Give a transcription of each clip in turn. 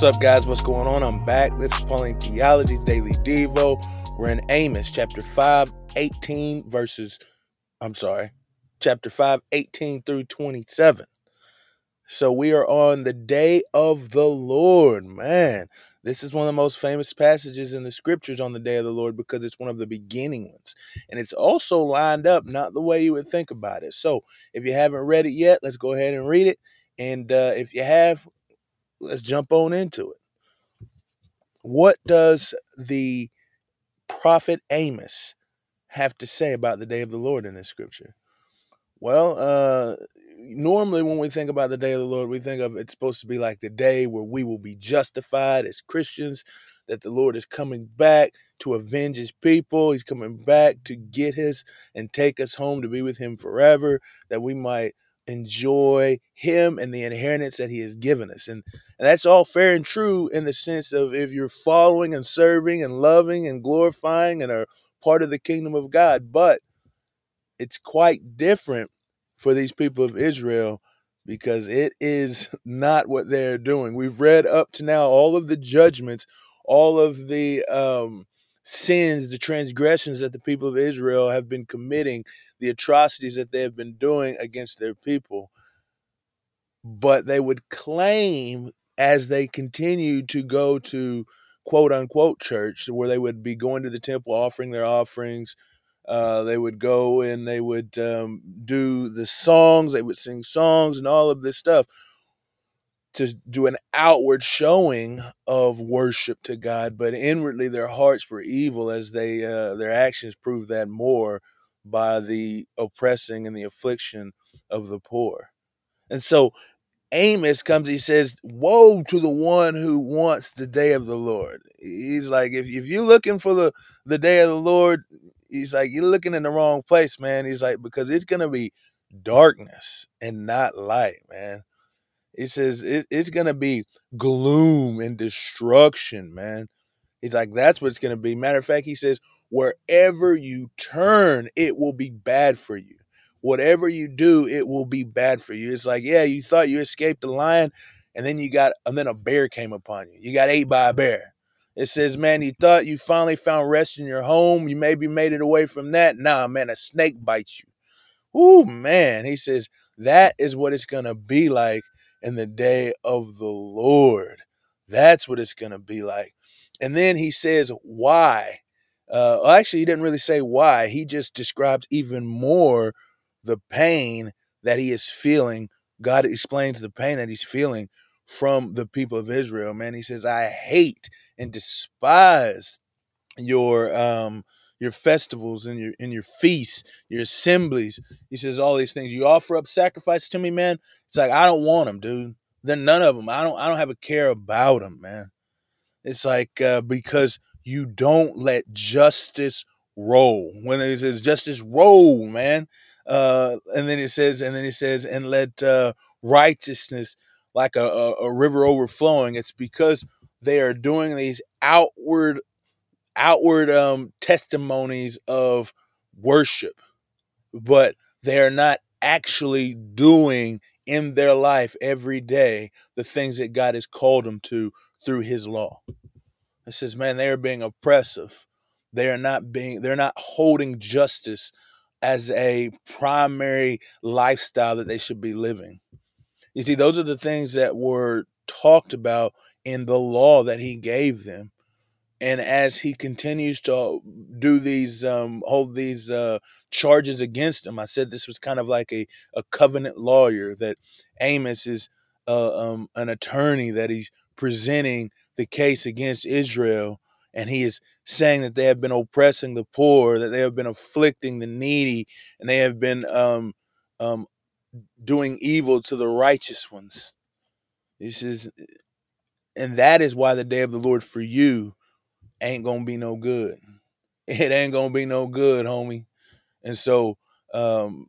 What's up, guys? What's going on? I'm back. This is Pauline Theology's Daily Devo. We're in Amos chapter 5, 18 verses, I'm sorry, chapter 5, 18 through 27. So we are on the day of the Lord. Man, this is one of the most famous passages in the scriptures on the day of the Lord because it's one of the beginning ones. And it's also lined up not the way you would think about it. So if you haven't read it yet, let's go ahead and read it. And uh, if you have, let's jump on into it. What does the prophet Amos have to say about the day of the Lord in this scripture? Well, uh, normally when we think about the day of the Lord, we think of it's supposed to be like the day where we will be justified as Christians, that the Lord is coming back to avenge his people. He's coming back to get his and take us home to be with him forever, that we might enjoy him and the inheritance that he has given us. And, and that's all fair and true in the sense of if you're following and serving and loving and glorifying and are part of the kingdom of God. But it's quite different for these people of Israel because it is not what they're doing. We've read up to now all of the judgments, all of the um, sins, the transgressions that the people of Israel have been committing, the atrocities that they have been doing against their people. But they would claim as they continued to go to quote unquote church, where they would be going to the temple, offering their offerings. Uh, they would go and they would um, do the songs, they would sing songs and all of this stuff to do an outward showing of worship to God, but inwardly their hearts were evil as they uh, their actions proved that more by the oppressing and the affliction of the poor. And so Amos comes, he says, Woe to the one who wants the day of the Lord. He's like, if, if you're looking for the, the day of the Lord, he's like, you're looking in the wrong place, man. He's like, because it's going to be darkness and not light, man. He says it, it's gonna be gloom and destruction, man. He's like, that's what it's gonna be. Matter of fact, he says, wherever you turn, it will be bad for you. Whatever you do, it will be bad for you. It's like, yeah, you thought you escaped the lion, and then you got, and then a bear came upon you. You got ate by a bear. It says, man, you thought you finally found rest in your home. You maybe made it away from that. Nah, man, a snake bites you. Oh man, he says that is what it's gonna be like in the day of the Lord. That's what it's going to be like. And then he says, why? Uh, actually, he didn't really say why. He just describes even more the pain that he is feeling. God explains the pain that he's feeling from the people of Israel. Man, he says, I hate and despise your um your festivals and your and your feasts, your assemblies. He says all these things. You offer up sacrifice to me, man. It's like I don't want them, dude. Then none of them. I don't. I don't have a care about them, man. It's like uh, because you don't let justice roll. When it says justice roll, man. Uh, and then it says, and then it says, and let uh, righteousness like a, a, a river overflowing. It's because they are doing these outward outward um, testimonies of worship, but they're not actually doing in their life every day the things that God has called them to through his law. It says, man, they are being oppressive. They are not being, they're not holding justice as a primary lifestyle that they should be living. You see, those are the things that were talked about in the law that he gave them and as he continues to do these um, hold these uh, charges against him i said this was kind of like a, a covenant lawyer that amos is uh, um, an attorney that he's presenting the case against israel and he is saying that they have been oppressing the poor that they have been afflicting the needy and they have been um, um, doing evil to the righteous ones. He says and that is why the day of the lord for you ain't gonna be no good. It ain't gonna be no good, homie. And so um,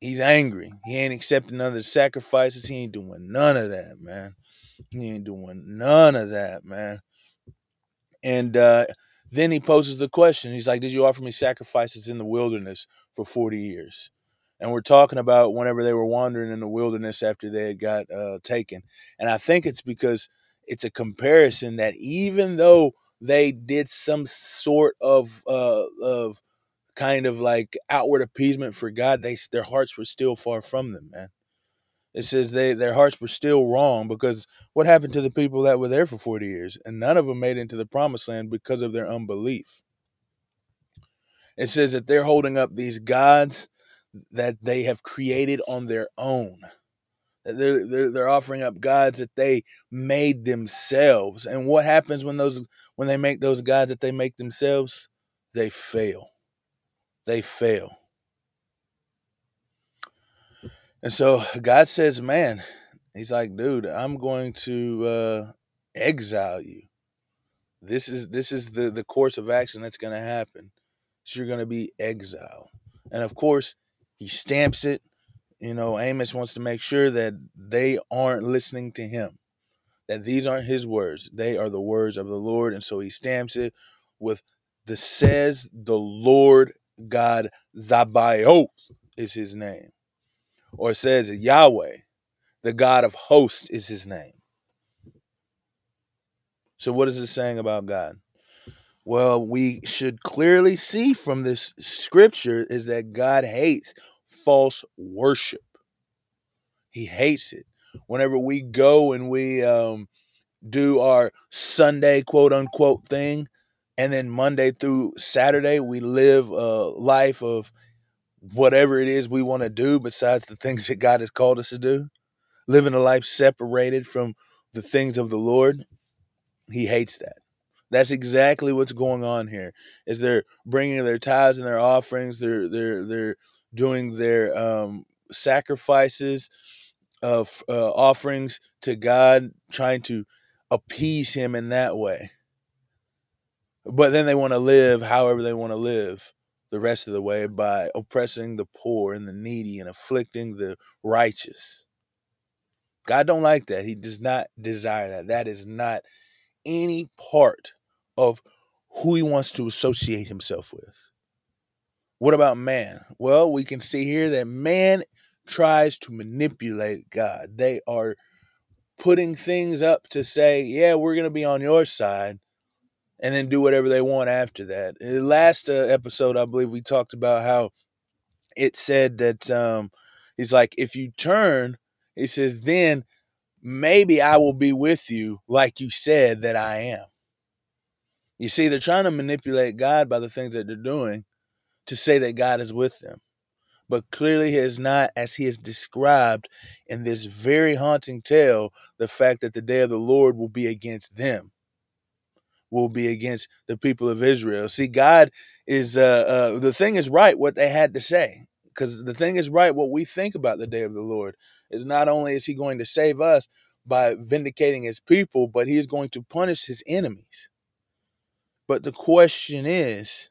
he's angry. He ain't accepting none of the sacrifices. He ain't doing none of that, man. He ain't doing none of that, man. And uh, then he poses the question. He's like, Did you offer me sacrifices in the wilderness for 40 years? And we're talking about whenever they were wandering in the wilderness after they had got uh, taken. And I think it's because it's a comparison that even though they did some sort of uh, of kind of like outward appeasement for God, they their hearts were still far from them, man. It says they their hearts were still wrong because what happened to the people that were there for 40 years and none of them made it into the promised land because of their unbelief. It says that they're holding up these gods that they have created on their own. They're, they're, they're offering up gods that they made themselves. And what happens when those when they make those gods that they make themselves? They fail. They fail. And so God says, "Man, He's like, dude, I'm going to uh, exile you. This is this is the the course of action that's going to happen. So you're going to be exiled. And of course, He stamps it you know, Amos wants to make sure that they aren't listening to him, that these aren't his words. They are the words of the Lord. And so he stamps it with the says the Lord God Zabaoth is his name. Or says Yahweh, the God of hosts is his name. So what is it saying about God? Well, we should clearly see from this scripture is that God hates false worship. He hates it. Whenever we go and we um, do our Sunday quote unquote thing, and then Monday through Saturday, we live a life of whatever it is we want to do besides the things that God has called us to do, living a life separated from the things of the Lord. He hates that. That's exactly what's going on here. Is they're bringing their tithes and their offerings. They're they're they're doing their um, sacrifices of uh, offerings to God, trying to appease Him in that way. But then they want to live however they want to live the rest of the way by oppressing the poor and the needy and afflicting the righteous. God don't like that. He does not desire that. That is not any part of who he wants to associate himself with. What about man? Well, we can see here that man tries to manipulate God. They are putting things up to say, yeah, we're going to be on your side, and then do whatever they want after that. In the last uh, episode, I believe we talked about how it said that um, he's like, if you turn, he says, then maybe I will be with you like you said that I am. You see, they're trying to manipulate God by the things that they're doing to say that God is with them. But clearly, he is not, as he is described in this very haunting tale, the fact that the day of the Lord will be against them, will be against the people of Israel. See, God is, uh, uh, the thing is right what they had to say. Because the thing is right, what we think about the day of the Lord is not only is he going to save us by vindicating his people, but he is going to punish his enemies. But the question is,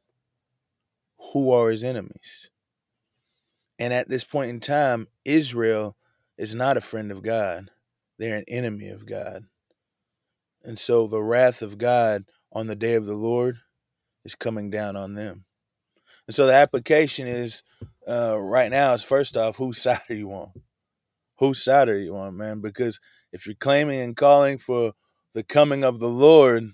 who are his enemies? And at this point in time, Israel is not a friend of God, they're an enemy of God. And so the wrath of God on the day of the Lord is coming down on them. And so the application is uh, right now is first off, whose side are you on? Whose side are you on, man? Because if you're claiming and calling for the coming of the Lord,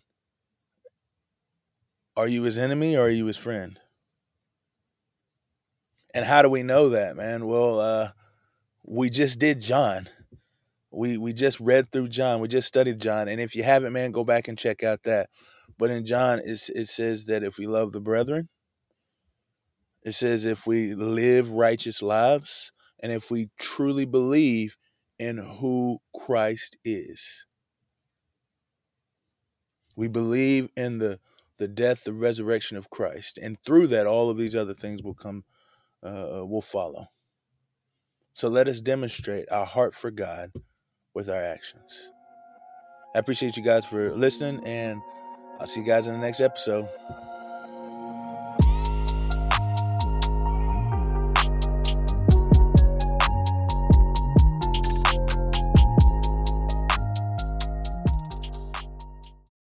are you his enemy or are you his friend? And how do we know that, man? Well, uh, we just did John. We we just read through John. We just studied John. And if you haven't, man, go back and check out that. But in John, it, it says that if we love the brethren, it says if we live righteous lives, and if we truly believe in who Christ is. We believe in the the death, the resurrection of Christ, and through that, all of these other things will come, uh, will follow. So let us demonstrate our heart for God with our actions. I appreciate you guys for listening, and I'll see you guys in the next episode.